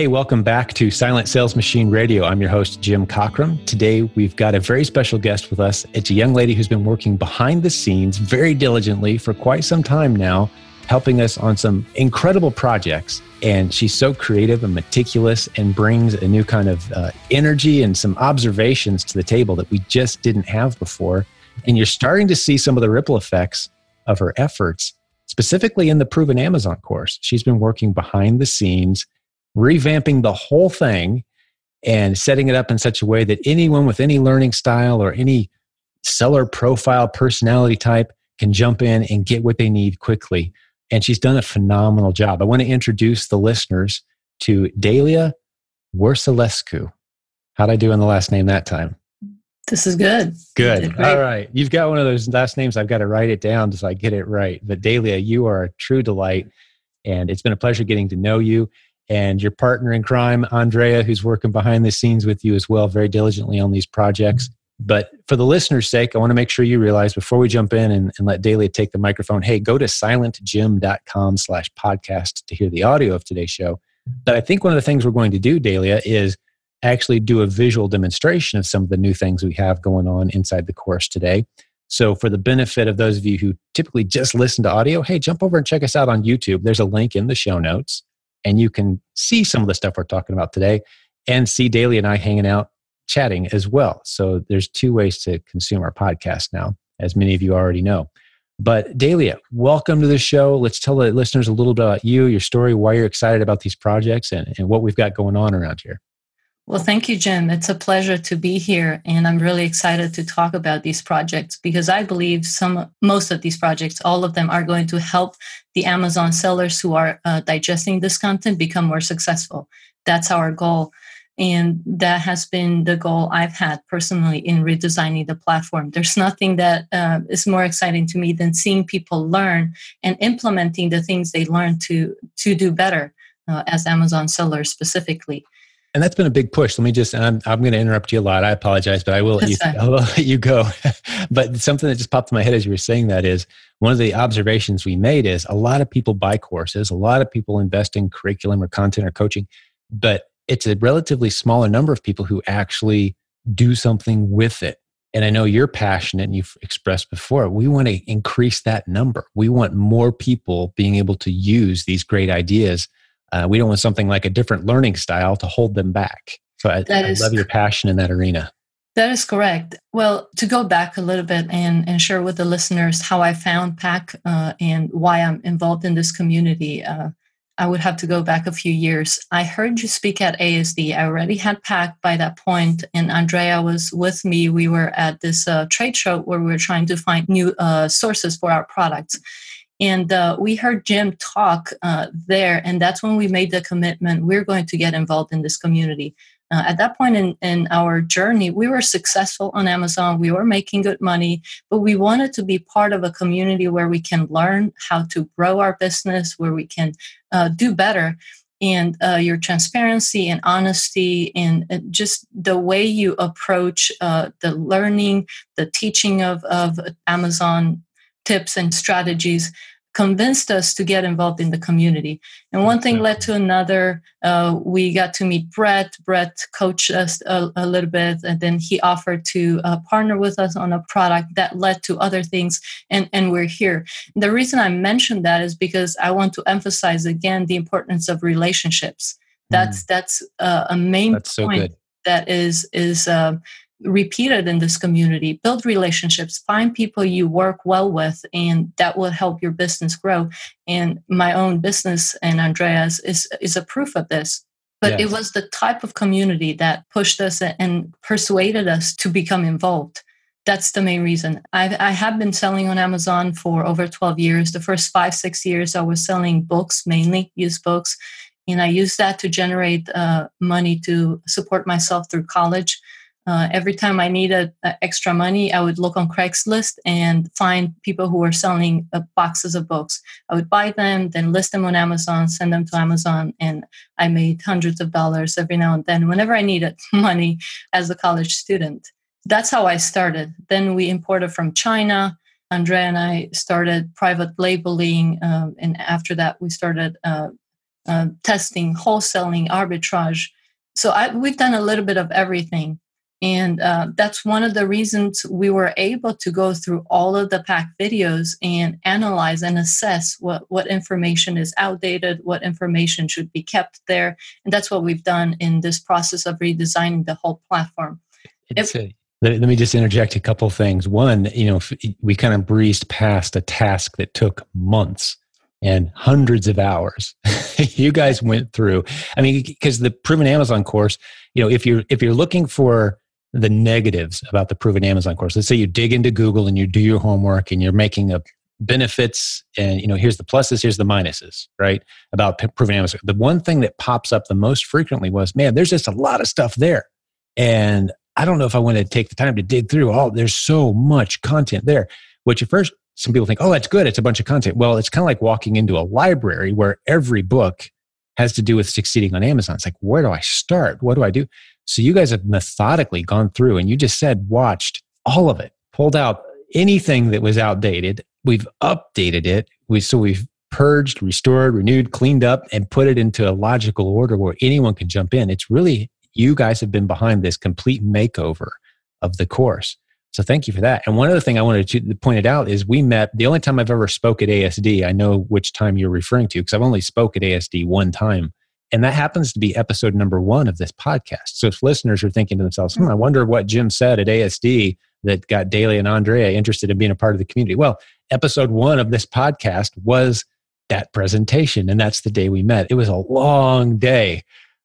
Hey, welcome back to Silent Sales Machine Radio. I'm your host, Jim Cockrum. Today, we've got a very special guest with us. It's a young lady who's been working behind the scenes very diligently for quite some time now, helping us on some incredible projects. And she's so creative and meticulous and brings a new kind of uh, energy and some observations to the table that we just didn't have before. And you're starting to see some of the ripple effects of her efforts, specifically in the Proven Amazon course. She's been working behind the scenes revamping the whole thing and setting it up in such a way that anyone with any learning style or any seller profile personality type can jump in and get what they need quickly. And she's done a phenomenal job. I want to introduce the listeners to Dalia Wersalescu. How'd I do on the last name that time? This is good. Good. All right. You've got one of those last names. I've got to write it down so I get it right. But Dalia, you are a true delight. And it's been a pleasure getting to know you and your partner in crime, Andrea, who's working behind the scenes with you as well, very diligently on these projects. But for the listener's sake, I want to make sure you realize before we jump in and, and let Dalia take the microphone, hey, go to silentjim.com slash podcast to hear the audio of today's show. But I think one of the things we're going to do, Dalia, is actually do a visual demonstration of some of the new things we have going on inside the course today. So, for the benefit of those of you who typically just listen to audio, hey, jump over and check us out on YouTube. There's a link in the show notes and you can see some of the stuff we're talking about today and see Dalia and I hanging out chatting as well. So there's two ways to consume our podcast now, as many of you already know. But Dalia, welcome to the show. Let's tell the listeners a little bit about you, your story, why you're excited about these projects, and, and what we've got going on around here. Well, thank you, Jim. It's a pleasure to be here, and I'm really excited to talk about these projects because I believe some, most of these projects, all of them, are going to help the Amazon sellers who are uh, digesting this content become more successful. That's our goal, and that has been the goal I've had personally in redesigning the platform. There's nothing that uh, is more exciting to me than seeing people learn and implementing the things they learn to to do better uh, as Amazon sellers specifically and that's been a big push. Let me just, I'm, I'm going to interrupt you a lot. I apologize, but I will, let you, I will let you go. but something that just popped in my head as you were saying that is one of the observations we made is a lot of people buy courses, a lot of people invest in curriculum or content or coaching, but it's a relatively smaller number of people who actually do something with it. And I know you're passionate and you've expressed before, we want to increase that number. We want more people being able to use these great ideas uh, we don't want something like a different learning style to hold them back. So I, I is, love your passion in that arena. That is correct. Well, to go back a little bit and, and share with the listeners how I found PAC uh, and why I'm involved in this community, uh, I would have to go back a few years. I heard you speak at ASD. I already had PAC by that point, and Andrea was with me. We were at this uh, trade show where we were trying to find new uh, sources for our products. And uh, we heard Jim talk uh, there, and that's when we made the commitment we're going to get involved in this community. Uh, at that point in, in our journey, we were successful on Amazon. We were making good money, but we wanted to be part of a community where we can learn how to grow our business, where we can uh, do better. And uh, your transparency and honesty, and just the way you approach uh, the learning, the teaching of, of Amazon tips and strategies convinced us to get involved in the community. And one thing led to another. Uh, we got to meet Brett. Brett coached us a, a little bit, and then he offered to uh, partner with us on a product that led to other things. And, and we're here. The reason I mentioned that is because I want to emphasize again the importance of relationships. That's mm. that's uh, a main that's point that is is uh, repeated in this community build relationships find people you work well with and that will help your business grow. And my own business and Andrea's is is a proof of this. But yes. it was the type of community that pushed us and persuaded us to become involved. That's the main reason. I've, i have been selling on amazon for over 12 years. The first five six years i was selling books mainly used books. And i used that to generate uh, money to support myself through college uh, every time I needed uh, extra money, I would look on Craigslist and find people who were selling uh, boxes of books. I would buy them, then list them on Amazon, send them to Amazon, and I made hundreds of dollars every now and then whenever I needed money as a college student. That's how I started. Then we imported from China. Andrea and I started private labeling, um, and after that, we started uh, uh, testing, wholesaling, arbitrage. So I, we've done a little bit of everything. And uh, that's one of the reasons we were able to go through all of the PAC videos and analyze and assess what, what information is outdated, what information should be kept there. And that's what we've done in this process of redesigning the whole platform. If, a, let, let me just interject a couple things. One, you know, we kind of breezed past a task that took months and hundreds of hours you guys went through i mean because the proven amazon course you know if you're if you're looking for the negatives about the proven Amazon course. Let's say you dig into Google and you do your homework and you're making a benefits and you know here's the pluses here's the minuses right about proven amazon. The one thing that pops up the most frequently was man there's just a lot of stuff there. And i don't know if i want to take the time to dig through all there's so much content there. Which at first some people think oh that's good it's a bunch of content. Well it's kind of like walking into a library where every book has to do with succeeding on amazon. It's like where do i start? What do i do so you guys have methodically gone through and you just said, watched all of it, pulled out anything that was outdated. We've updated it. We, so we've purged, restored, renewed, cleaned up, and put it into a logical order where anyone can jump in. It's really, you guys have been behind this complete makeover of the course. So thank you for that. And one other thing I wanted to point it out is we met the only time I've ever spoke at ASD. I know which time you're referring to because I've only spoke at ASD one time and that happens to be episode number one of this podcast. So if listeners are thinking to themselves, hmm, I wonder what Jim said at ASD that got Dalia and Andrea interested in being a part of the community. Well, episode one of this podcast was that presentation. And that's the day we met. It was a long day.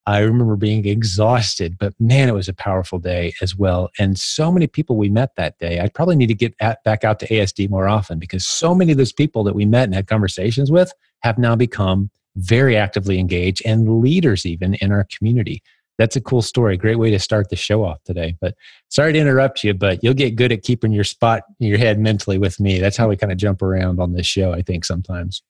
I remember being exhausted, but man, it was a powerful day as well. And so many people we met that day. I probably need to get at, back out to ASD more often because so many of those people that we met and had conversations with have now become very actively engaged and leaders even in our community. That's a cool story. Great way to start the show off today. But sorry to interrupt you, but you'll get good at keeping your spot in your head mentally with me. That's how we kind of jump around on this show, I think, sometimes.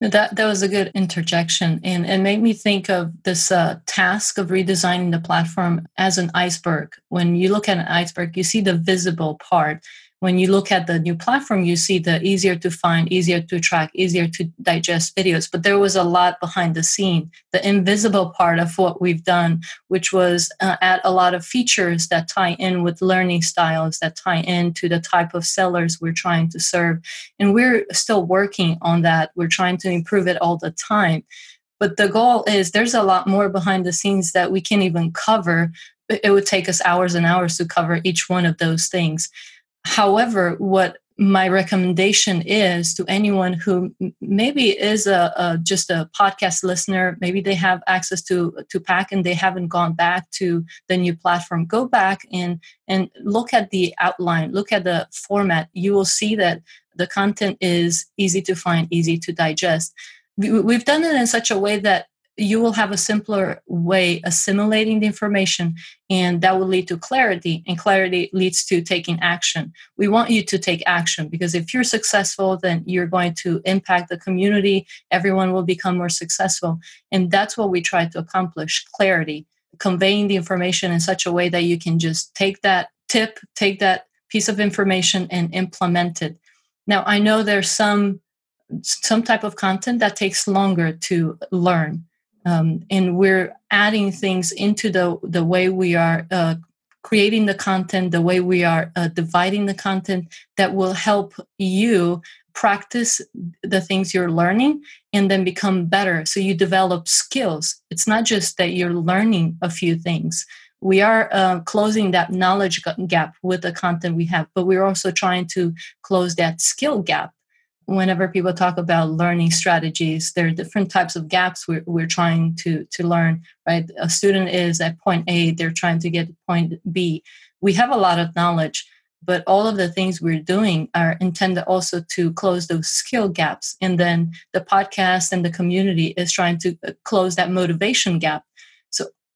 That that was a good interjection, and it made me think of this uh, task of redesigning the platform as an iceberg. When you look at an iceberg, you see the visible part, when you look at the new platform, you see the easier to find, easier to track, easier to digest videos. But there was a lot behind the scene, the invisible part of what we've done, which was uh, add a lot of features that tie in with learning styles, that tie in to the type of sellers we're trying to serve. And we're still working on that. We're trying to improve it all the time. But the goal is there's a lot more behind the scenes that we can't even cover. It would take us hours and hours to cover each one of those things. However, what my recommendation is to anyone who maybe is a, a, just a podcast listener maybe they have access to to PAC and they haven't gone back to the new platform go back and and look at the outline look at the format. You will see that the content is easy to find easy to digest. We've done it in such a way that you will have a simpler way assimilating the information and that will lead to clarity and clarity leads to taking action. We want you to take action because if you're successful then you're going to impact the community. Everyone will become more successful. And that's what we try to accomplish clarity conveying the information in such a way that you can just take that tip take that piece of information and implement it. Now i know there's some some type of content that takes longer to learn um, and we're adding things into the the way we are uh, creating the content, the way we are uh, dividing the content that will help you practice the things you're learning and then become better. So you develop skills. It's not just that you're learning a few things. We are uh, closing that knowledge gap with the content we have, but we're also trying to close that skill gap whenever people talk about learning strategies there are different types of gaps we're, we're trying to to learn right? A student is at point a they're trying to get to point b. We have a lot of knowledge but all of the things we're doing are intended also to close those skill gaps. And then the podcast and the community is trying to uh, close that motivation gap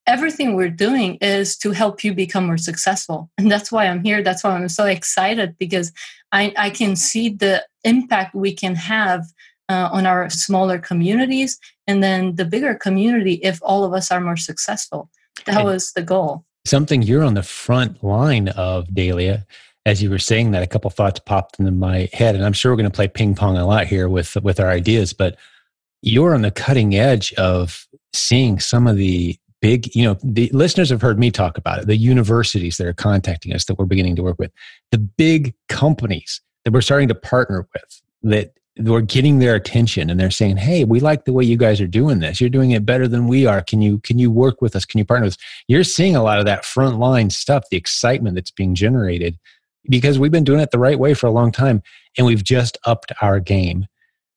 everything we're doing is to help you become more successful. And that's why i'm here. That's why i'm so excited because i, I can see the impact we can have uh, on our smaller communities and then the bigger community if all of us are more successful. That was the goal. Something you're on the front line of Dalia. as you were saying that a couple thoughts popped into my head and i'm sure we're going to play ping pong a lot here with with our ideas but you're on the cutting edge of seeing some of the big, you know, the listeners have heard me talk about it, the universities that are contacting us that we're beginning to work with, the big companies that we're starting to partner with that we're getting their attention and they're saying hey we like the way you guys are doing this. You're doing it better than we are. Can you can you work with us? Can you partner with us? You're seeing a lot of that frontline stuff the excitement that's being generated because we've been doing it the right way for a long time and we've just upped our game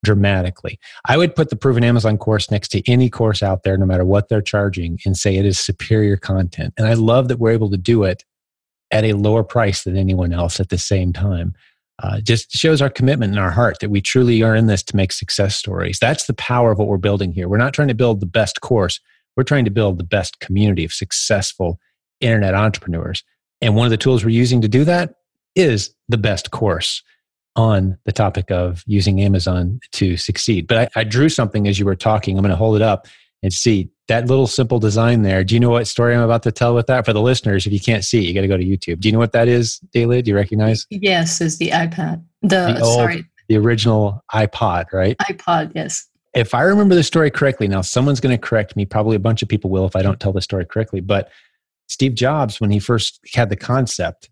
dramatically i would put the proven amazon course next to any course out there no matter what they're charging and say it is superior content and i love that we're able to do it at a lower price than anyone else at the same time uh, just shows our commitment in our heart that we truly are in this to make success stories. That's the power of what we're building here. We're not trying to build the best course, we're trying to build the best community of successful internet entrepreneurs. And one of the tools we're using to do that is the best course on the topic of using Amazon to succeed. But I, I drew something as you were talking. I'm going to hold it up and see that little simple design there. Do you know what story I'm about to tell with that? For the listeners, if you can't see, you got to go to YouTube. Do you know what that is, Dalia? Do you recognize? Yes, is the iPad. The, the old, sorry, the original iPod, right? iPod, yes. If I remember the story correctly, now someone's going to correct me. Probably a bunch of people will if I don't tell the story correctly. But Steve Jobs, when he first had the concept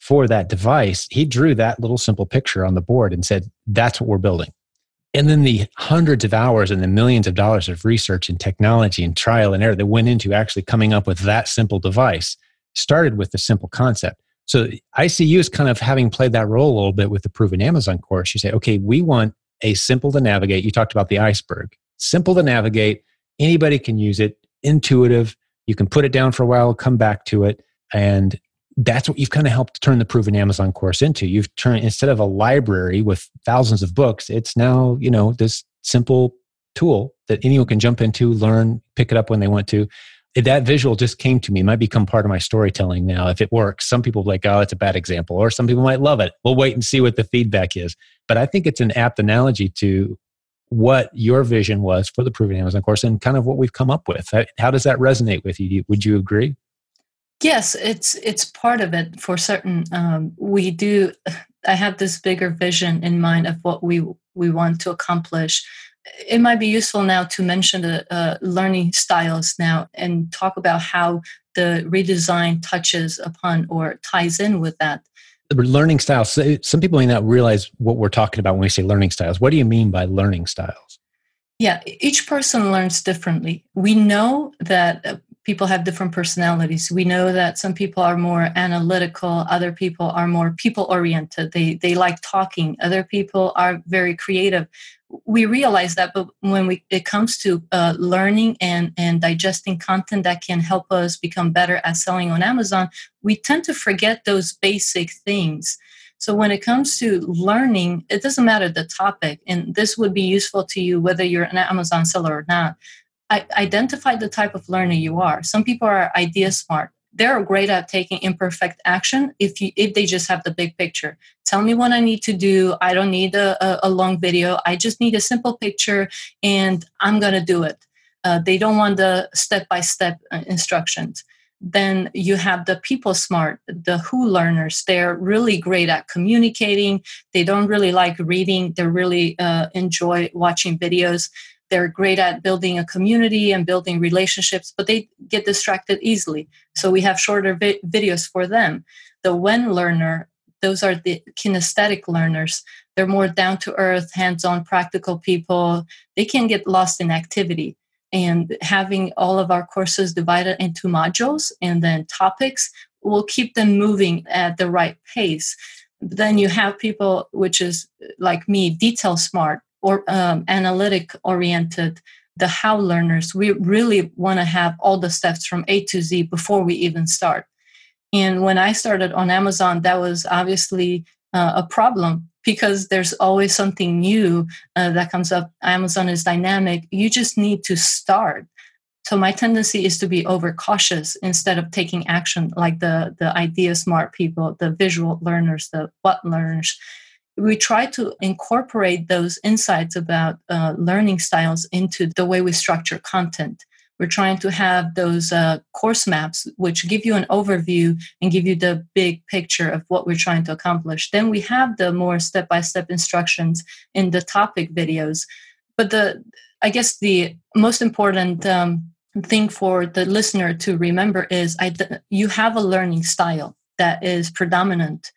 for that device, he drew that little simple picture on the board and said, "That's what we're building." and then the hundreds of hours and the millions of dollars of research and technology and trial and error that went into actually coming up with that simple device started with the simple concept. So I see you as kind of having played that role a little bit with the proven Amazon course. You say, okay, we want a simple to navigate. You talked about the iceberg. Simple to navigate. Anybody can use it. Intuitive. You can put it down for a while, come back to it, and that's what you've kind of helped turn the proven amazon course into. You've turned instead of a library with thousands of books it's now you know this simple tool that anyone can jump into learn pick it up when they want to. That visual just came to me. It might become part of my storytelling now if it works. Some people like oh it's a bad example or some people might love it. We'll wait and see what the feedback is. But i think it's an apt analogy to what your vision was for the proven amazon course and kind of what we've come up with. How does that resonate with you would you agree Yes, it's it's part of it for certain. Um, we do. I have this bigger vision in mind of what we we want to accomplish. It might be useful now to mention the uh, learning styles now and talk about how the redesign touches upon or ties in with that. The learning styles. Some people may not realize what we're talking about when we say learning styles. What do you mean by learning styles? Yeah, each person learns differently. We know that people have different personalities. We know that some people are more analytical, other people are more people oriented. They they like talking. Other people are very creative. We realize that, but when we it comes to uh, learning and and digesting content that can help us become better at selling on Amazon, we tend to forget those basic things. So when it comes to learning, it doesn't matter the topic, and this would be useful to you whether you're an Amazon seller or not identify the type of learner you are. Some people are idea smart. They're great at taking imperfect action if you if they just have the big picture. Tell me what I need to do. I don't need a, a, long video. I just need a simple picture, and I'm gonna do it. Uh, they don't want the step by step instructions. Then you have the people smart, the who learners. They're really great at communicating. They don't really like reading. They really uh, enjoy watching videos they're great at building a community and building relationships, but they get distracted easily. So we have shorter vi- videos for them. The when learner, those are the kinesthetic learners. They're more down to earth, hands on, practical people. They can get lost in activity. And having all of our courses divided into modules and then topics will keep them moving at the right pace. Then you have people, which is like me, detail smart or um, analytic oriented the how learners we really want to have all the steps from a to z before we even start. And when i started on amazon that was obviously uh, a problem because there's always something new uh, that comes up. Amazon is dynamic. You just need to start. So my tendency is to be overcautious instead of taking action like the the idea smart people the visual learners the what learners we try to incorporate those insights about uh, learning styles into the way we structure content. We're trying to have those uh, course maps, which give you an overview and give you the big picture of what we're trying to accomplish. Then we have the more step by step instructions in the topic videos. But the I guess the most important um, thing for the listener to remember is I, you have a learning style that is predominant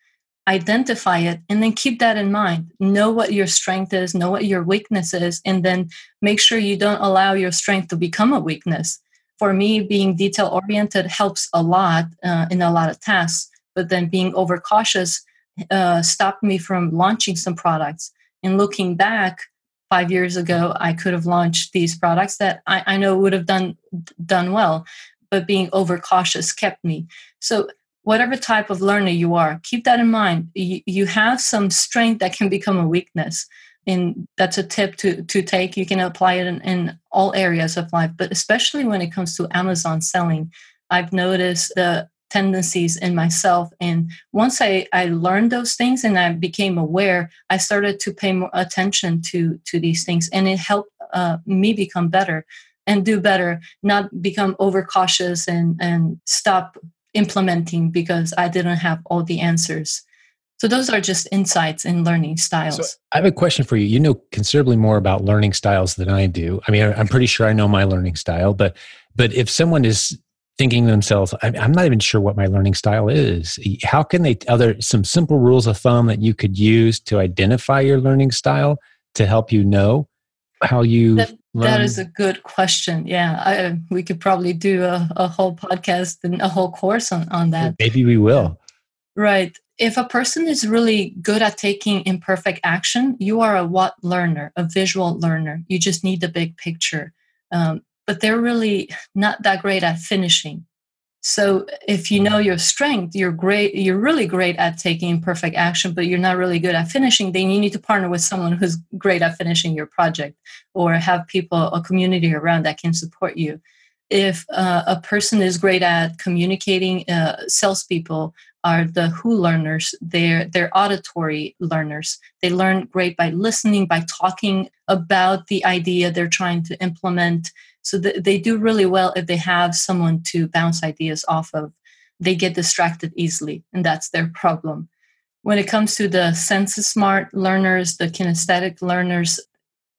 identify it and then keep that in mind. Know what your strength is know what your weakness is and then make sure you don't allow your strength to become a weakness. For me being detail oriented helps a lot uh, in a lot of tasks but then being overcautious uh, stopped me from launching some products. And looking back five years ago i could have launched these products that i, I know would have done done well but being overcautious kept me. So whatever type of learner you are, keep that in mind. You, you have some strength that can become a weakness. And that's a tip to, to take. You can apply it in, in all areas of life, but especially when it comes to Amazon selling. I've noticed the tendencies in myself. And once I, I learned those things and I became aware, I started to pay more attention to, to these things. And it helped uh, me become better and do better, not become overcautious and, and stop implementing because I didn't have all the answers. So those are just insights in learning styles. So I have a question for you. You know considerably more about learning styles than I do. I mean, I'm pretty sure I know my learning style, but but if someone is thinking to themselves, I'm not even sure what my learning style is. How can they? Are there some simple rules of thumb that you could use to identify your learning style to help you know how you that, that is a good question. Yeah, I, we could probably do a, a whole podcast and a whole course on, on that. Maybe we will. Right. If a person is really good at taking imperfect action, you are a what learner, a visual learner. You just need the big picture. Um, but they're really not that great at finishing. So if you know your strength, you're great, you're really great at taking perfect action, but you're not really good at finishing, then you need to partner with someone who's great at finishing your project or have people, a community around that can support you. If uh, a person is great at communicating, uh, salespeople are the who learners. They're they're auditory learners. They learn great by listening, by talking about the idea they're trying to implement so th- they do really well if they have someone to bounce ideas off of. They get distracted easily, and that's their problem. When it comes to the senses smart learners, the kinesthetic learners,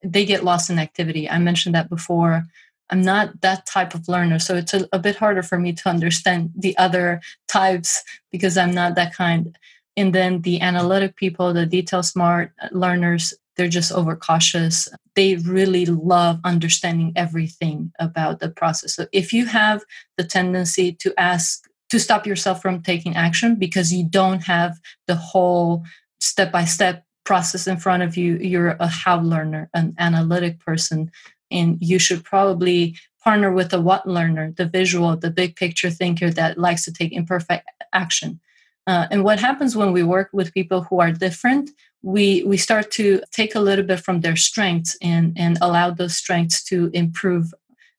they get lost in activity. I mentioned that before. I'm not that type of learner, so it's a, a bit harder for me to understand the other types because I'm not that kind. And then the analytic people, the detail smart learners, they're just overcautious. They really love understanding everything about the process. So if you have the tendency to ask to stop yourself from taking action because you don't have the whole step by step process in front of you you're a how learner an analytic person and you should probably partner with a what learner the visual the big picture thinker that likes to take imperfect action. Uh, and what happens when we work with people who are different we we start to take a little bit from their strengths and and allow those strengths to improve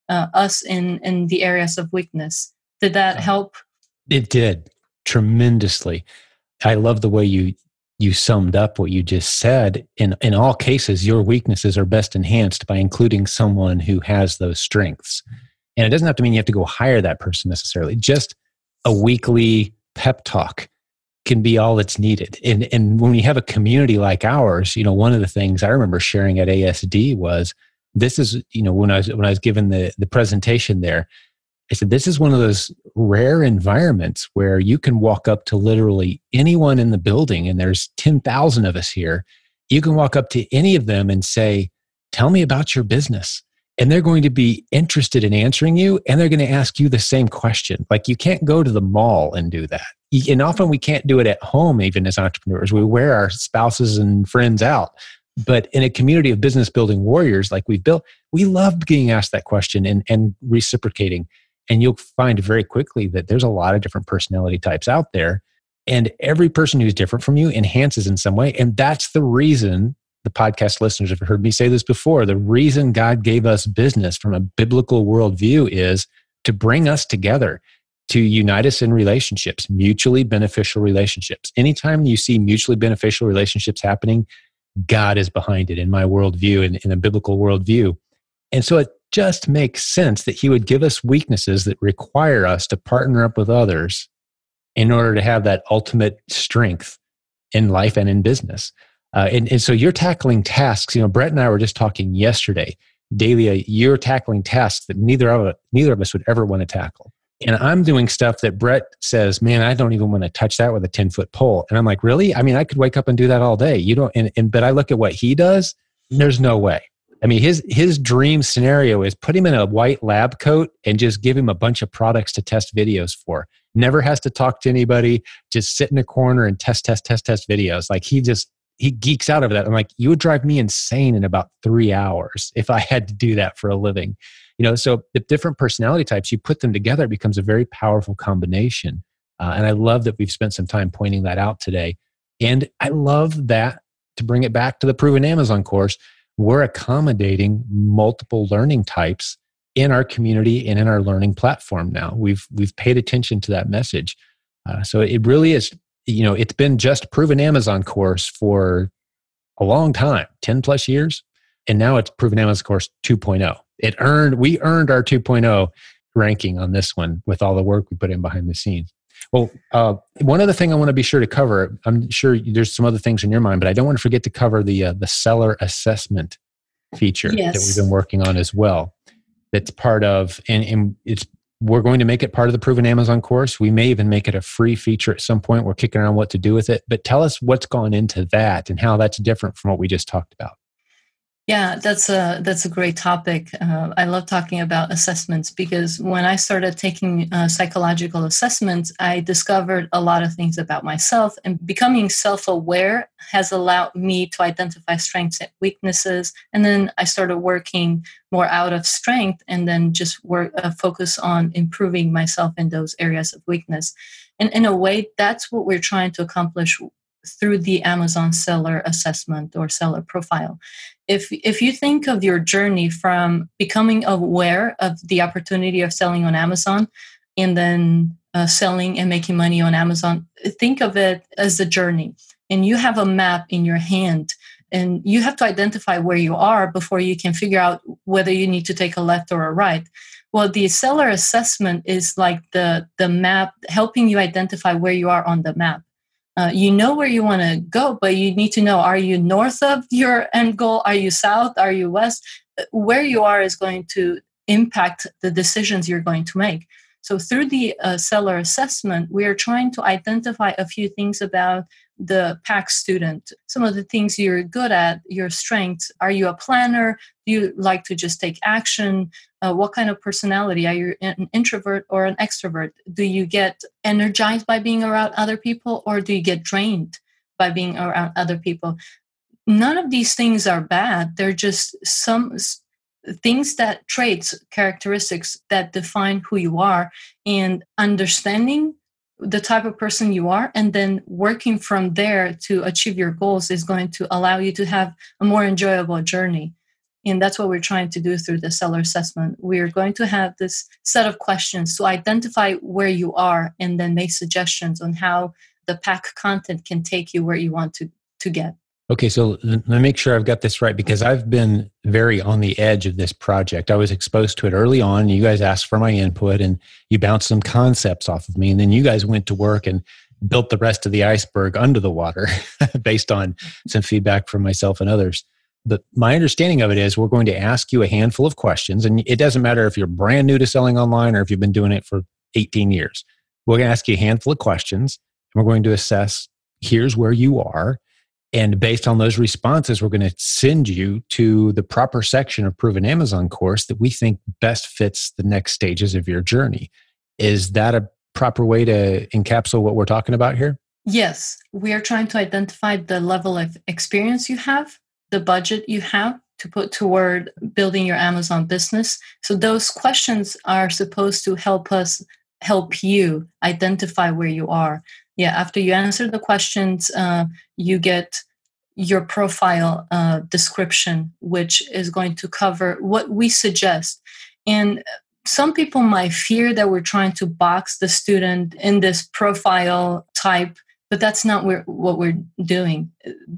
uh, us in in the areas of weakness. Did that help? It did tremendously. I love the way you you summed up what you just said. In in all cases your weaknesses are best enhanced by including someone who has those strengths. And it doesn't have to mean you have to go hire that person necessarily just a weekly pep talk can be all that's needed. And and when you have a community like ours, you know, one of the things I remember sharing at ASD was this is, you know, when I was when I was given the the presentation there, I said this is one of those rare environments where you can walk up to literally anyone in the building and there's 10,000 of us here. You can walk up to any of them and say, "Tell me about your business." and they're going to be interested in answering you and they're going to ask you the same question like you can't go to the mall and do that and often we can't do it at home even as entrepreneurs. We wear our spouses and friends out. But in a community of business building warriors like we've built we love being asked that question and, and reciprocating. And you'll find very quickly that there's a lot of different personality types out there. And every person who's different from you enhances in some way. And that's the reason the podcast listeners have heard me say this before. The reason God gave us business from a biblical worldview is to bring us together, to unite us in relationships, mutually beneficial relationships. Anytime you see mutually beneficial relationships happening, God is behind it in my worldview and in a biblical worldview. And so it just makes sense that He would give us weaknesses that require us to partner up with others in order to have that ultimate strength in life and in business. Uh, and, and so you're tackling tasks. You know, Brett and I were just talking yesterday. Dalia, you're tackling tasks that neither of, neither of us would ever want to tackle. And I'm doing stuff that Brett says, man, I don't even want to touch that with a 10 foot pole. And I'm like, really? I mean, I could wake up and do that all day. You don't, and, and but I look at what he does, there's no way. I mean, his his dream scenario is put him in a white lab coat and just give him a bunch of products to test videos for. Never has to talk to anybody. Just sit in a corner and test, test, test, test videos. Like he just he geeks out over that. I'm like, you would drive me insane in about three hours if I had to do that for a living. You know, so the different personality types, you put them together, it becomes a very powerful combination. Uh, and I love that we've spent some time pointing that out today. And I love that to bring it back to the proven Amazon course we're accommodating multiple learning types in our community and in our learning platform now. We've we've paid attention to that message. Uh, so it really is, you know, it's been just proven Amazon course for a long time, 10 plus years. And now it's proven Amazon course 2.0. It earned, we earned our 2.0 ranking on this one with all the work we put in behind the scenes. Well, uh, one other thing I want to be sure to cover. I'm sure there's some other things in your mind, but I don't want to forget to cover the uh, the seller assessment feature yes. that we've been working on as well. That's part of, and, and it's we're going to make it part of the proven Amazon course. We may even make it a free feature at some point. We're kicking around what to do with it, but tell us what's gone into that and how that's different from what we just talked about. Yeah, that's a that's a great topic. Uh, I love talking about assessments because when I started taking uh, psychological assessments, I discovered a lot of things about myself, and becoming self-aware has allowed me to identify strengths and weaknesses. And then I started working more out of strength, and then just work uh, focus on improving myself in those areas of weakness. And in a way, that's what we're trying to accomplish through the Amazon seller assessment or seller profile. If if you think of your journey from becoming aware of the opportunity of selling on Amazon and then uh, selling and making money on Amazon, think of it as a journey. And you have a map in your hand and you have to identify where you are before you can figure out whether you need to take a left or a right well the seller assessment is like the the map helping you identify where you are on the map uh, you know where you want to go, but you need to know are you north of your end goal? Are you south? Are you west? Uh, where you are is going to impact the decisions you're going to make. So, through the uh, seller assessment, we are trying to identify a few things about the PAC student. Some of the things you're good at, your strengths. Are you a planner? Do you like to just take action? Uh, what kind of personality? Are you an introvert or an extrovert? Do you get energized by being around other people or do you get drained by being around other people? None of these things are bad. They're just some things that traits characteristics that define who you are and understanding the type of person you are and then working from there to achieve your goals is going to allow you to have a more enjoyable journey. And that's what we're trying to do through the seller assessment. We're going to have this set of questions to identify where you are and then make suggestions on how the PAC content can take you where you want to to get Okay, so let me make sure I've got this right because I've been very on the edge of this project. I was exposed to it early on. You guys asked for my input and you bounced some concepts off of me. And then you guys went to work and built the rest of the iceberg under the water based on some feedback from myself and others. But my understanding of it is we're going to ask you a handful of questions. And it doesn't matter if you're brand new to selling online or if you've been doing it for 18 years. We're going to ask you a handful of questions and we're going to assess here's where you are and based on those responses, we're going to send you to the proper section of Proven Amazon course that we think best fits the next stages of your journey. Is that a proper way to encapsulate what we're talking about here? Yes. We are trying to identify the level of experience you have, the budget you have to put toward building your Amazon business. So those questions are supposed to help us help you identify where you are yeah after you answer the questions uh, you get your profile uh, description which is going to cover what we suggest. And some people might fear that we're trying to box the student in this profile type but that's not what we're doing.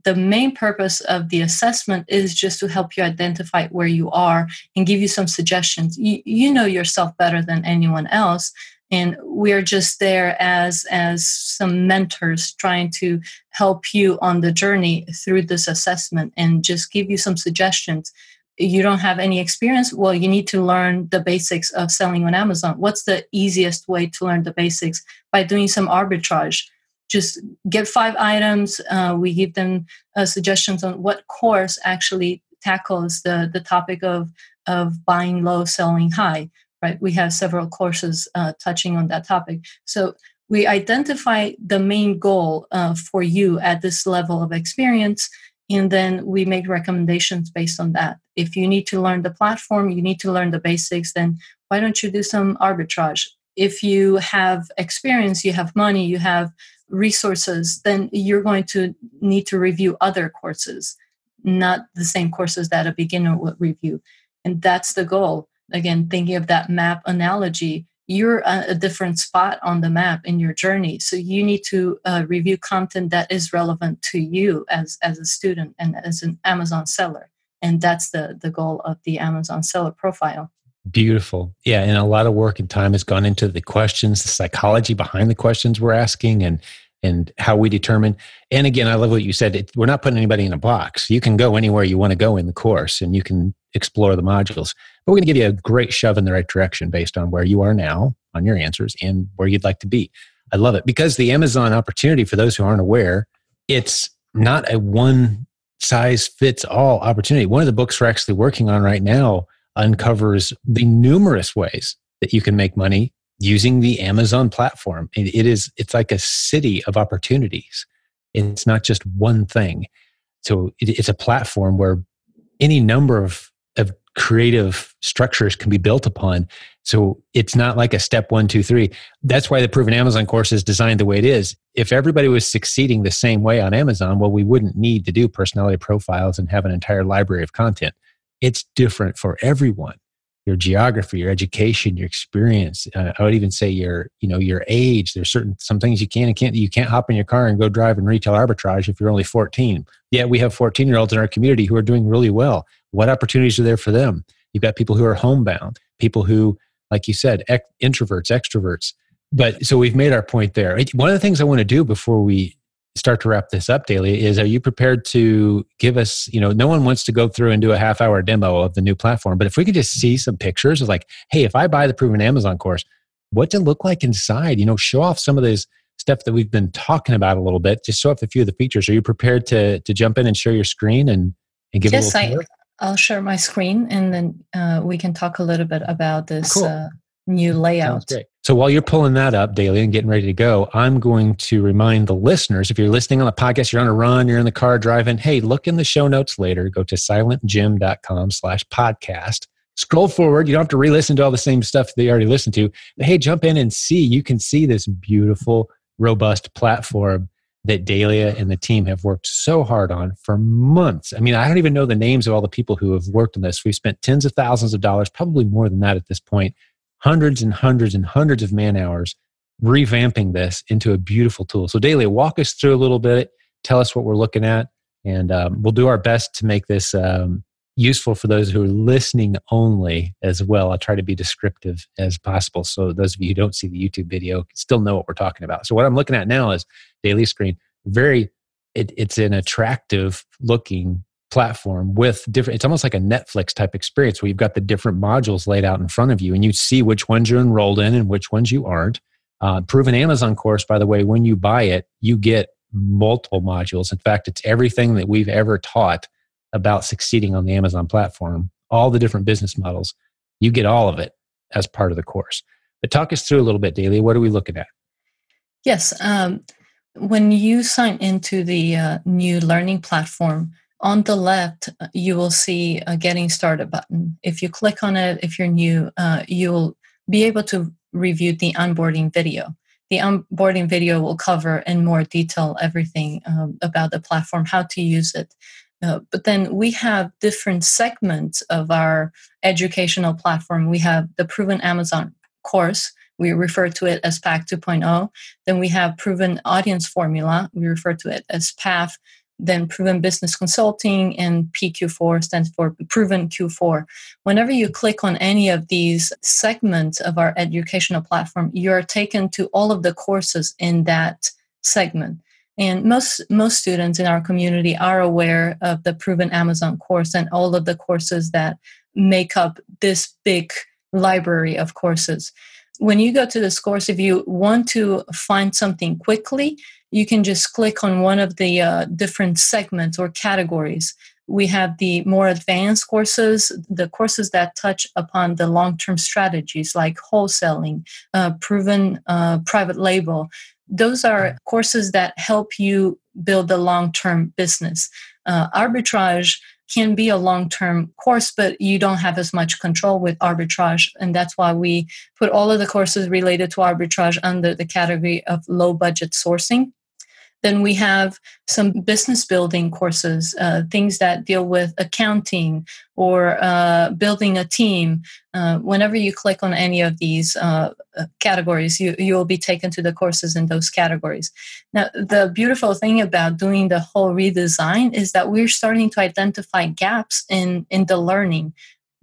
The main purpose of the assessment is just to help you identify where you are and give you some suggestions. You, you know yourself better than anyone else and we're just there as as some mentors trying to help you on the journey through this assessment and just give you some suggestions. You don't have any experience? Well you need to learn the basics of selling on amazon. What's the easiest way to learn the basics? By doing some arbitrage. Just get five items uh, we give them uh, suggestions on what course actually tackles the the topic of of buying low selling high right? We have several courses uh, touching on that topic. So we identify the main goal uh, for you at this level of experience and then we make recommendations based on that. If you need to learn the platform you need to learn the basics then why don't you do some arbitrage? If you have experience you have money you have resources then you're going to need to review other courses not the same courses that a beginner would review. And that's the goal again thinking of that map analogy you're a, different spot on the map in your journey. So you need to uh, review content that is relevant to you as as a student and as an amazon seller. And that's the the goal of the amazon seller profile. Beautiful. Yeah and a lot of work and time has gone into the questions the psychology behind the questions we're asking and and how we determine. And again i love what you said it, we're not putting anybody in a box. You can go anywhere you want to go in the course and you can explore the modules but we're going to give you a great shove in the right direction based on where you are now on your answers and where you'd like to be i love it because the amazon opportunity for those who aren't aware it's not a one size fits all opportunity one of the books we're actually working on right now uncovers the numerous ways that you can make money using the Amazon platform. It, is it's like a city of opportunities. It's not just one thing. So it, it's a platform where any number of creative structures can be built upon. So it's not like a step one, two, three. That's why the proven Amazon course is designed the way it is. If everybody was succeeding the same way on Amazon, well, we wouldn't need to do personality profiles and have an entire library of content. It's different for everyone your geography, your education, your experience. Uh, I would even say your, you know, your age. There's certain some things you can and can't. You can't hop in your car and go drive in retail arbitrage if you're only 14. Yet we have 14 year olds in our community who are doing really well. What opportunities are there for them? You've got people who are homebound, people who, like you said, ec- introverts, extroverts. But so we've made our point there. One of the things I want to do before we start to wrap this up Dalia is are you prepared to give us you know no one wants to go through and do a half hour demo of the new platform but if we could just see some pictures of like hey if i buy the proven amazon course what's it look like inside? You know show off some of this stuff that we've been talking about a little bit. Just show off a few of the features. Are you prepared to to jump in and share your screen and and give yes, a little I, i'll share my screen and then uh, we can talk a little bit about this cool. uh, new layout so while you're pulling that up Dalia and getting ready to go, I'm going to remind the listeners if you're listening on the podcast, you're on a run, you're in the car driving, hey, look in the show notes later. Go to silentjim.com slash podcast. Scroll forward. You don't have to re listen to all the same stuff that you already listened to. But hey, jump in and see. You can see this beautiful, robust platform that Dalia and the team have worked so hard on for months. I mean, I don't even know the names of all the people who have worked on this. We've spent tens of thousands of dollars, probably more than that at this point, hundreds and hundreds and hundreds of man hours revamping this into a beautiful tool. So, Dalia, walk us through a little bit, tell us what we're looking at, and um, we'll do our best to make this um, useful for those who are listening only as well. I'll try to be descriptive as possible so those of you who don't see the YouTube video still know what we're talking about. So, what I'm looking at now is daily screen. Very, it, it's an attractive looking platform with different it's almost like a netflix type experience where you've got the different modules laid out in front of you and you see which ones you're enrolled in and which ones you aren't. Uh, proven amazon course by the way when you buy it you get multiple modules. In fact it's everything that we've ever taught about succeeding on the amazon platform all the different business models. You get all of it as part of the course. But talk us through a little bit Dalia what are we looking at? Yes um, when you sign into the uh, new learning platform on the left, uh, you will see a getting started button. If you click on it, if you're new, uh, you'll be able to review the onboarding video. The onboarding video will cover in more detail everything um, about the platform, how to use it. Uh, but then we have different segments of our educational platform. We have the Proven Amazon course. We refer to it as PAC 2.0. Then we have Proven Audience Formula. We refer to it as PATH then proven business consulting and PQ4 stands for proven Q4. Whenever you click on any of these segments of our educational platform, you're taken to all of the courses in that segment. And most most students in our community are aware of the Proven Amazon course and all of the courses that make up this big library of courses. When you go to this course, if you want to find something quickly, you can just click on one of the uh, different segments or categories. We have the more advanced courses, the courses that touch upon the long term strategies like wholesaling, uh, proven uh, private label, those are courses that help you build a long term business. Uh, arbitrage can be a long term course, but you don't have as much control with arbitrage. And that's why we put all of the courses related to arbitrage under the category of low budget sourcing. Then we have some business building courses, uh, things that deal with accounting or uh, building a team. Uh, whenever you click on any of these uh, uh, categories, you, you will be taken to the courses in those categories. Now, the beautiful thing about doing the whole redesign is that we're starting to identify gaps in, in the learning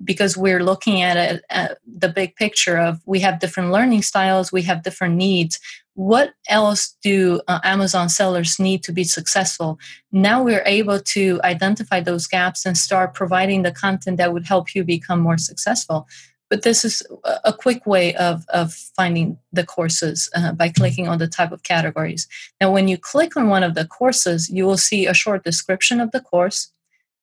because we're looking at, at the big picture of we have different learning styles, we have different needs. What else do uh, Amazon sellers need to be successful? Now we're able to identify those gaps and start providing the content that would help you become more successful. But this is a quick way of, of finding the courses uh, by clicking on the type of categories. Now, when you click on one of the courses, you will see a short description of the course.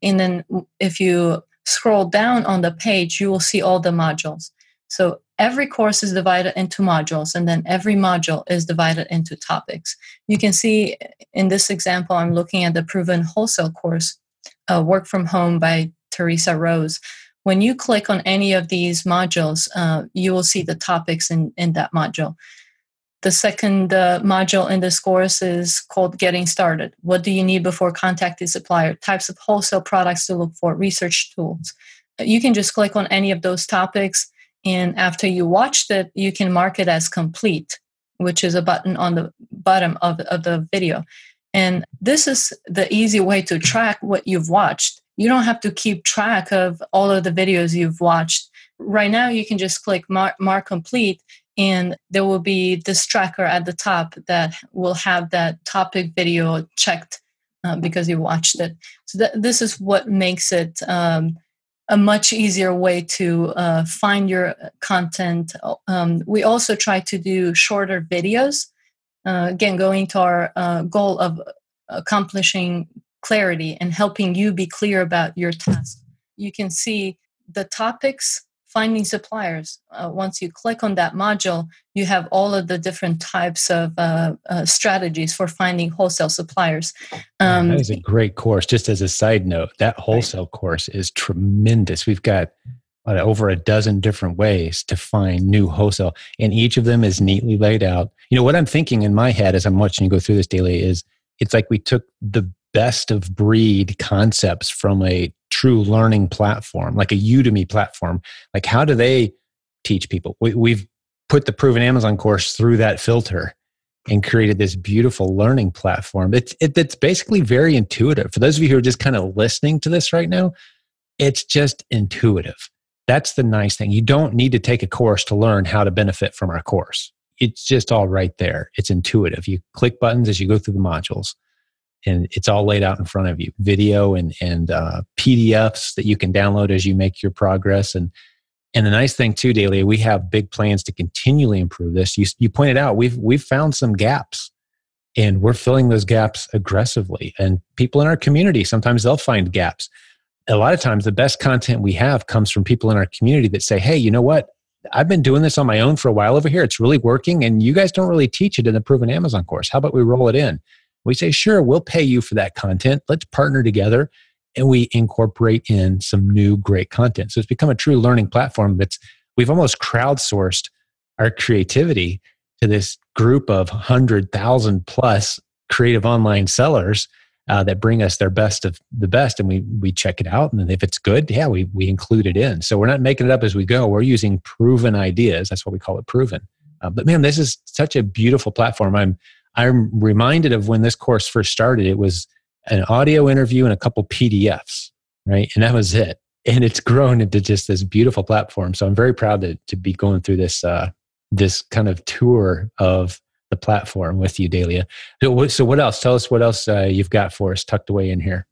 And then if you scroll down on the page, you will see all the modules. So every course is divided into modules, and then every module is divided into topics. You can see in this example, I'm looking at the proven wholesale course, uh, Work from Home by Teresa Rose. When you click on any of these modules, uh, you will see the topics in, in that module. The second uh, module in this course is called Getting Started. What do you need before contacting supplier? Types of wholesale products to look for, research tools. You can just click on any of those topics, and after you watched it, you can mark it as complete, which is a button on the bottom of, of the video. And this is the easy way to track what you've watched. You don't have to keep track of all of the videos you've watched. Right now, you can just click mark, mark complete and there will be this tracker at the top that will have that topic video checked uh, because you watched it. So th- this is what makes it um, a much easier way to uh, find your content. Um, we also try to do shorter videos. Uh, again, going to our uh, goal of accomplishing clarity and helping you be clear about your task. You can see the topics finding suppliers. Uh, once you click on that module, you have all of the different types of uh, uh, strategies for finding wholesale suppliers. Um, that is a great course. Just as a side note, that wholesale right. course is tremendous. We've got over a dozen different ways to find new wholesale, and each of them is neatly laid out. You know, what I'm thinking in my head as I'm watching you go through this Dalia is it's like we took the best of breed concepts from a true learning platform, like a Udemy platform. Like, how do they teach people? We, we've put the proven Amazon course through that filter and created this beautiful learning platform. It's, it, it's basically very intuitive. For those of you who are just kind of listening to this right now, it's just intuitive. That's the nice thing. You don't need to take a course to learn how to benefit from our course. It's just all right there. It's intuitive. You click buttons as you go through the modules and it's all laid out in front of you video and and uh, pdfs that you can download as you make your progress and and the nice thing too Dalia we have big plans to continually improve this you, you pointed out we've we've found some gaps and we're filling those gaps aggressively and people in our community sometimes they'll find gaps a lot of times the best content we have comes from people in our community that say hey you know what I've been doing this on my own for a while over here. It's really working, and you guys don't really teach it in the Proven Amazon course. How about we roll it in? We say, sure, we'll pay you for that content. Let's partner together. And we incorporate in some new great content. So it's become a true learning platform that's we've almost crowdsourced our creativity to this group of 100,000 plus creative online sellers uh, that bring us their best of the best and we we check it out and if it's good yeah we we include it in so we're not making it up as we go we're using proven ideas that's what we call it proven uh, but man this is such a beautiful platform i'm I'm reminded of when this course first started, it was an audio interview and a couple PDFs, right? And that was it. And it's grown into just this beautiful platform. So I'm very proud to, to be going through this, uh, this kind of tour of the platform with you, Dalia. So, what else? Tell us what else uh, you've got for us tucked away in here.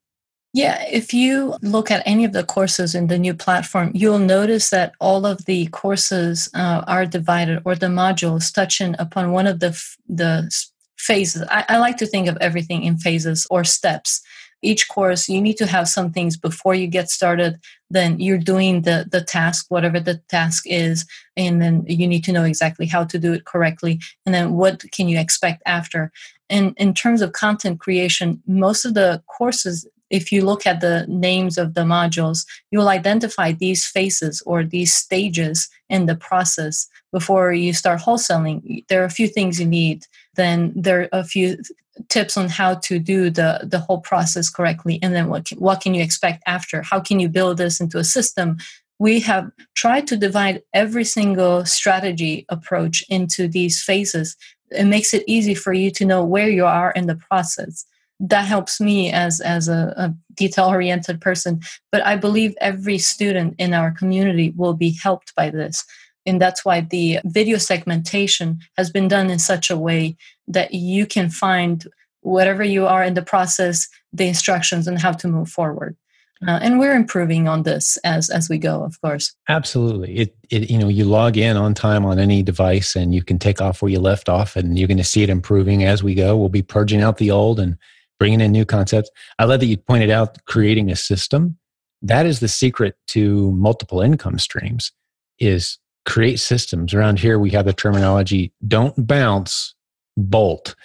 Yeah, if you look at any of the courses in the new platform, you'll notice that all of the courses uh, are divided, or the modules touching upon one of the the phases. I, I like to think of everything in phases or steps. Each course you need to have some things before you get started. Then you're doing the the task whatever the task is and then you need to know exactly how to do it correctly. And then what can you expect after? And in terms of content creation most of the courses if you look at the names of the modules you'll identify these phases or these stages in the process before you start wholesaling. There are a few things you need then there are a few tips on how to do the the whole process correctly. And then what can, what can you expect after? How can you build this into a system? We have tried to divide every single strategy approach into these phases. It makes it easy for you to know where you are in the process. That helps me as as a, a detail oriented person. But i believe every student in our community will be helped by this and that's why the video segmentation has been done in such a way that you can find whatever you are in the process, the instructions and how to move forward. Uh, and we're improving on this as as we go of course. Absolutely. It, it you know you log in on time on any device and you can take off where you left off and you're going to see it improving as we go. We'll be purging out the old and bringing in new concepts. I love that you pointed out creating a system. That is the secret to multiple income streams is create systems. Around here, we have the terminology don't bounce, bolt,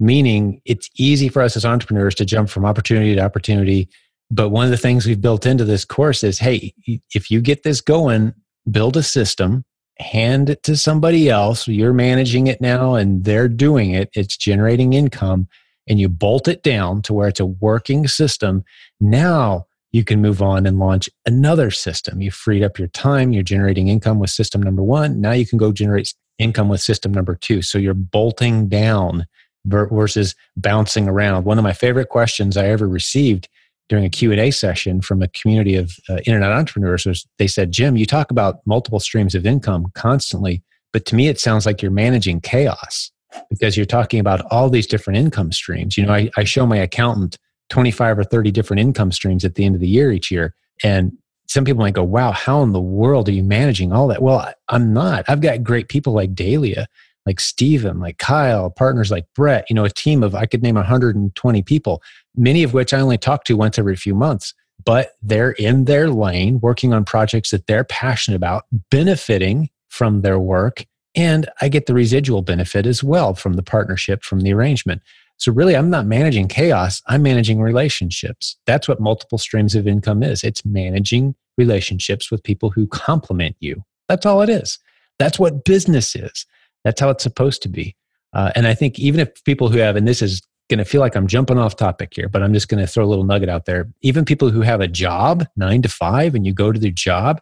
meaning it's easy for us as entrepreneurs to jump from opportunity to opportunity. But one of the things we've built into this course is hey, if you get this going, build a system, hand it to somebody else. You're managing it now and they're doing it, it's generating income, and you bolt it down to where it's a working system. Now, you can move on and launch another system. You freed up your time, you're generating income with system number one. Now you can go generate income with system number two. So you're bolting down versus bouncing around. One of my favorite questions I ever received during a Q&A session from a community of uh, internet entrepreneurs was they said, Jim, you talk about multiple streams of income constantly, but to me it sounds like you're managing chaos because you're talking about all these different income streams. You know, I, I show my accountant 25 or 30 different income streams at the end of the year each year. And some people might go, wow, how in the world are you managing all that? Well, I'm not. I've got great people like Dalia, like Steven, like Kyle, partners like Brett, you know, a team of, I could name 120 people, many of which I only talk to once every few months, but they're in their lane working on projects that they're passionate about, benefiting from their work. And I get the residual benefit as well from the partnership, from the arrangement. So, really, I'm not managing chaos, I'm managing relationships. That's what multiple streams of income is it's managing relationships with people who complement you. That's all it is. That's what business is. That's how it's supposed to be. Uh, and I think even if people who have, and this is going to feel like I'm jumping off topic here, but I'm just going to throw a little nugget out there. Even people who have a job, nine to five, and you go to their job,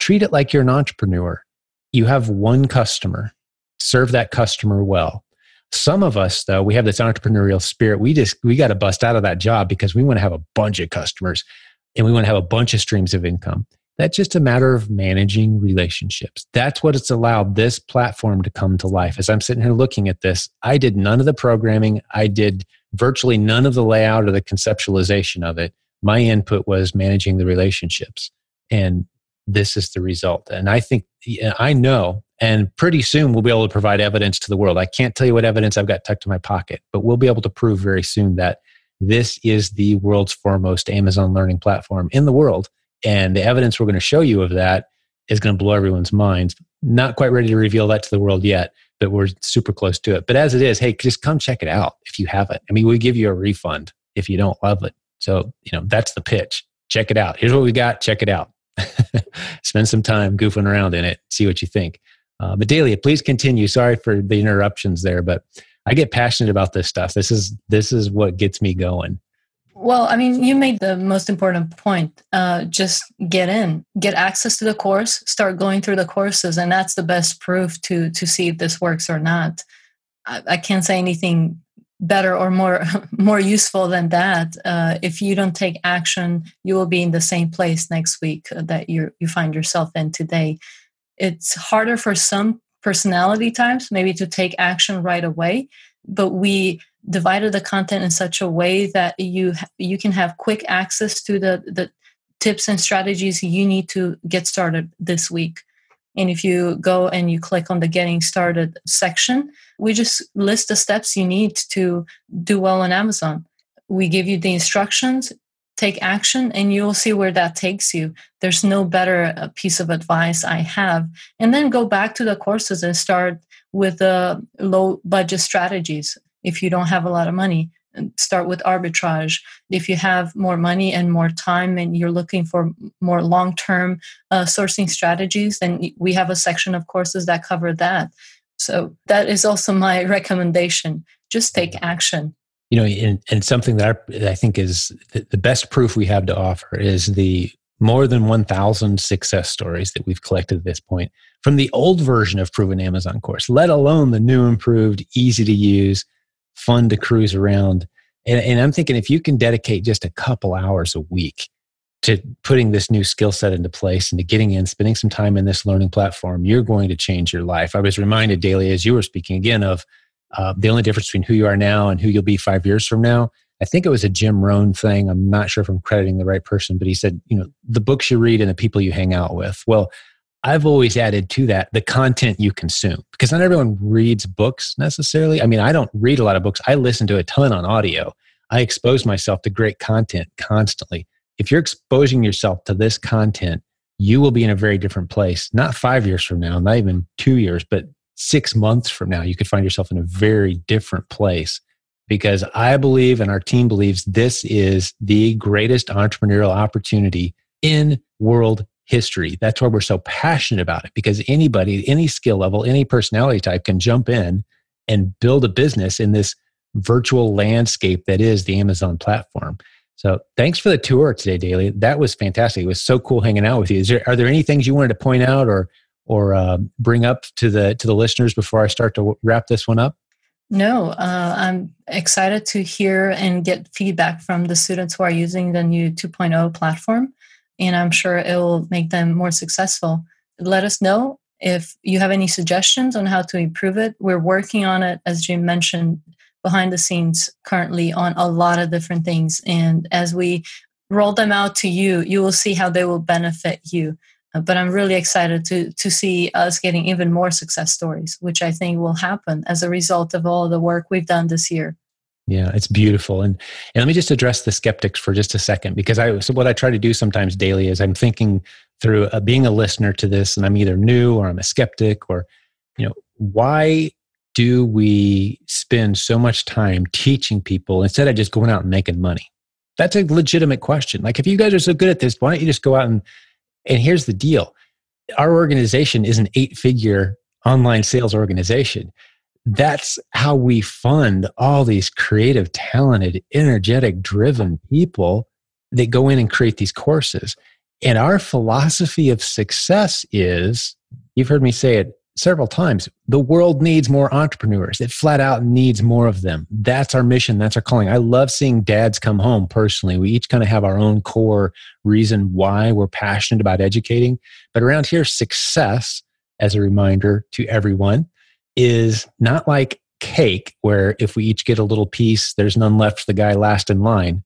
treat it like you're an entrepreneur. You have one customer, serve that customer well. Some of us, though, we have this entrepreneurial spirit. We just we got to bust out of that job because we want to have a bunch of customers and we want to have a bunch of streams of income. That's just a matter of managing relationships. That's what it's allowed this platform to come to life. As I'm sitting here looking at this, I did none of the programming. I did virtually none of the layout or the conceptualization of it. My input was managing the relationships. And this is the result. And I think, I know and pretty soon we'll be able to provide evidence to the world. I can't tell you what evidence I've got tucked in my pocket, but we'll be able to prove very soon that this is the world's foremost Amazon learning platform in the world. And the evidence we're going to show you of that is going to blow everyone's minds. Not quite ready to reveal that to the world yet, but we're super close to it. But as it is, hey, just come check it out if you haven't. I mean, we give you a refund if you don't love it. So, you know, that's the pitch. Check it out. Here's what we got. Check it out. Spend some time goofing around in it. See what you think. Uh, but Dalia, please continue. Sorry for the interruptions there, but I get passionate about this stuff. This is this is what gets me going. Well, I mean, you made the most important point. Uh, just get in, get access to the course, start going through the courses, and that's the best proof to to see if this works or not. I, I can't say anything better or more more useful than that. Uh, if you don't take action, you will be in the same place next week that you you find yourself in today it's harder for some personality types, maybe to take action right away. But we divided the content in such a way that you you can have quick access to the the tips and strategies you need to get started this week. And if you go and you click on the getting started section, we just list the steps you need to do well on Amazon. We give you the instructions, take action, and you'll see where that takes you. There's no better uh, piece of advice I have. And then go back to the courses and start with the low budget strategies if you don't have a lot of money start with arbitrage. If you have more money and more time and you're looking for more long term uh, sourcing strategies, then we have a section of courses that cover that. So that is also my recommendation. Just take action. You know, and, and something that I, think is the best proof we have to offer is the more than 1,000 success stories that we've collected at this point from the old version of Proven Amazon course, let alone the new, improved, easy to use, fun to cruise around. And, and I'm thinking if you can dedicate just a couple hours a week to putting this new skill set into place and to getting in, spending some time in this learning platform, you're going to change your life. I was reminded Dalia as you were speaking again of uh, the only difference between who you are now and who you'll be five years from now. I think it was a Jim Rohn thing. I'm not sure if I'm crediting the right person, but he said, you know, the books you read and the people you hang out with. Well, I've always added to that the content you consume because not everyone reads books necessarily. I mean, I don't read a lot of books. I listen to a ton on audio. I expose myself to great content constantly. If you're exposing yourself to this content, you will be in a very different place. Not five years from now, not even two years, but six months from now, you could find yourself in a very different place because I believe and our team believes this is the greatest entrepreneurial opportunity in world history. That's why we're so passionate about it because anybody, any skill level, any personality type can jump in and build a business in this virtual landscape that is the Amazon platform. So thanks for the tour today, Dalia. That was fantastic. It was so cool hanging out with you. Is There, are there any things you wanted to point out or or uh, bring up to the to the listeners before I start to wrap this one up? No, uh, I'm excited to hear and get feedback from the students who are using the new 2.0 platform and I'm sure it will make them more successful. Let us know if you have any suggestions on how to improve it. We're working on it, as Jim mentioned, behind the scenes currently on a lot of different things. And as we roll them out to you, you will see how they will benefit you. Uh, but I'm really excited to to see us getting even more success stories, which I think will happen as a result of all the work we've done this year. Yeah, it's beautiful. And and let me just address the skeptics for just a second because I so what I try to do sometimes Dalia is I'm thinking through uh, being a listener to this and I'm either new or I'm a skeptic or you know, why do we spend so much time teaching people instead of just going out and making money? That's a legitimate question. Like if you guys are so good at this, why don't you just go out and and here's the deal. Our organization is an eight-figure online sales organization that's how we fund all these creative, talented, energetic, driven people that go in and create these courses. And our philosophy of success is you've heard me say it several times the world needs more entrepreneurs. It flat out needs more of them. That's our mission. That's our calling. I love seeing dads come home personally. We each kind of have our own core reason why we're passionate about educating. But around here, success, as a reminder to everyone, is not like cake, where if we each get a little piece, there's none left for the guy last in line.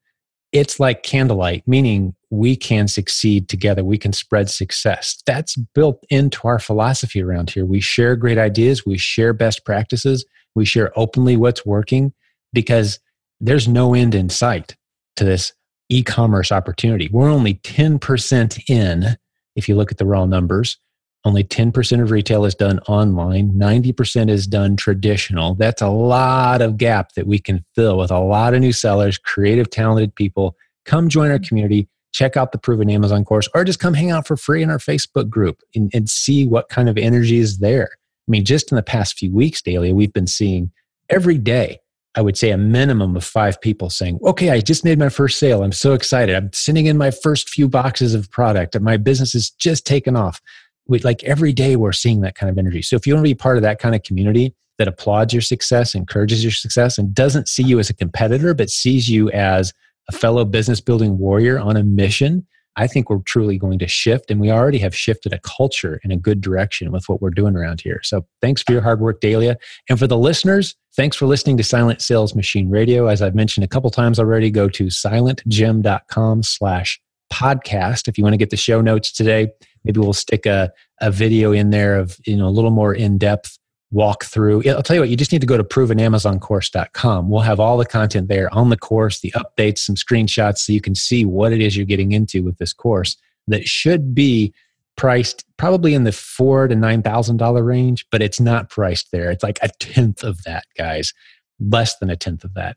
It's like candlelight, meaning we can succeed together. We can spread success. That's built into our philosophy around here. We share great ideas, we share best practices, we share openly what's working because there's no end in sight to this e commerce opportunity. We're only 10% in, if you look at the raw numbers. Only 10% of retail is done online, 90% is done traditional. That's a lot of gap that we can fill with a lot of new sellers, creative, talented people. Come join our community, check out the Proven Amazon course, or just come hang out for free in our Facebook group and, and see what kind of energy is there. I mean, just in the past few weeks, Dalia, we've been seeing every day I would say a minimum of five people saying, okay, I just made my first sale. I'm so excited. I'm sending in my first few boxes of product my business is just taken off we, like every day we're seeing that kind of energy. So if you want to be part of that kind of community that applauds your success, encourages your success, and doesn't see you as a competitor, but sees you as a fellow business building warrior on a mission, I think we're truly going to shift, and we already have shifted a culture in a good direction with what we're doing around here. So thanks for your hard work, Dalia. And for the listeners, thanks for listening to Silent Sales Machine Radio. As I've mentioned a couple times already, go to silentjim.com slash podcast. If you want to get the show notes today, maybe we'll stick a, a video in there of you know a little more in-depth walk through. I'll tell you what, you just need to go to provenamazoncourse.com. We'll have all the content there on the course, the updates, some screenshots so you can see what it is you're getting into with this course that should be priced probably in the four to nine thousand dollar range, but it's not priced there. It's like a tenth of that, guys. Less than a tenth of that.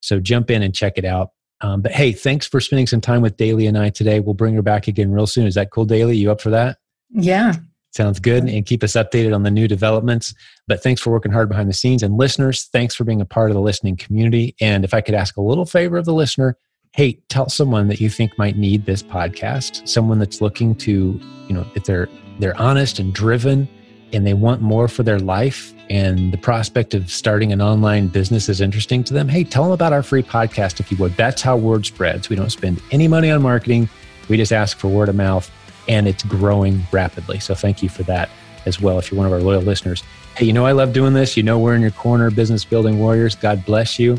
So jump in and check it out. Um, but hey, thanks for spending some time with Dalia and I today. We'll bring her back again real soon. Is that cool, Dalia? You up for that? Yeah, Sounds good. And keep us updated on the new developments. But thanks for working hard behind the scenes. And listeners, thanks for being a part of the listening community. And if I could ask a little favor of the listener, hey, tell someone that you think might need this podcast, someone that's looking to, you know, if they're they're honest and driven and they want more for their life and the prospect of starting an online business is interesting to them, hey, tell them about our free podcast if you would. That's how word spreads. We don't spend any money on marketing. We just ask for word of mouth and it's growing rapidly. So thank you for that as well if you're one of our loyal listeners. Hey, you know I love doing this. You know we're in your corner, business building warriors. God bless you.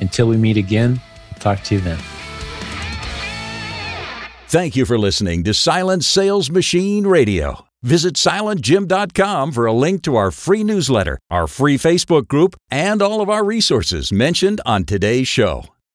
Until we meet again, talk to you then. Thank you for listening to Silent Sales Machine Radio. Visit silentjim.com for a link to our free newsletter, our free Facebook group, and all of our resources mentioned on today's show.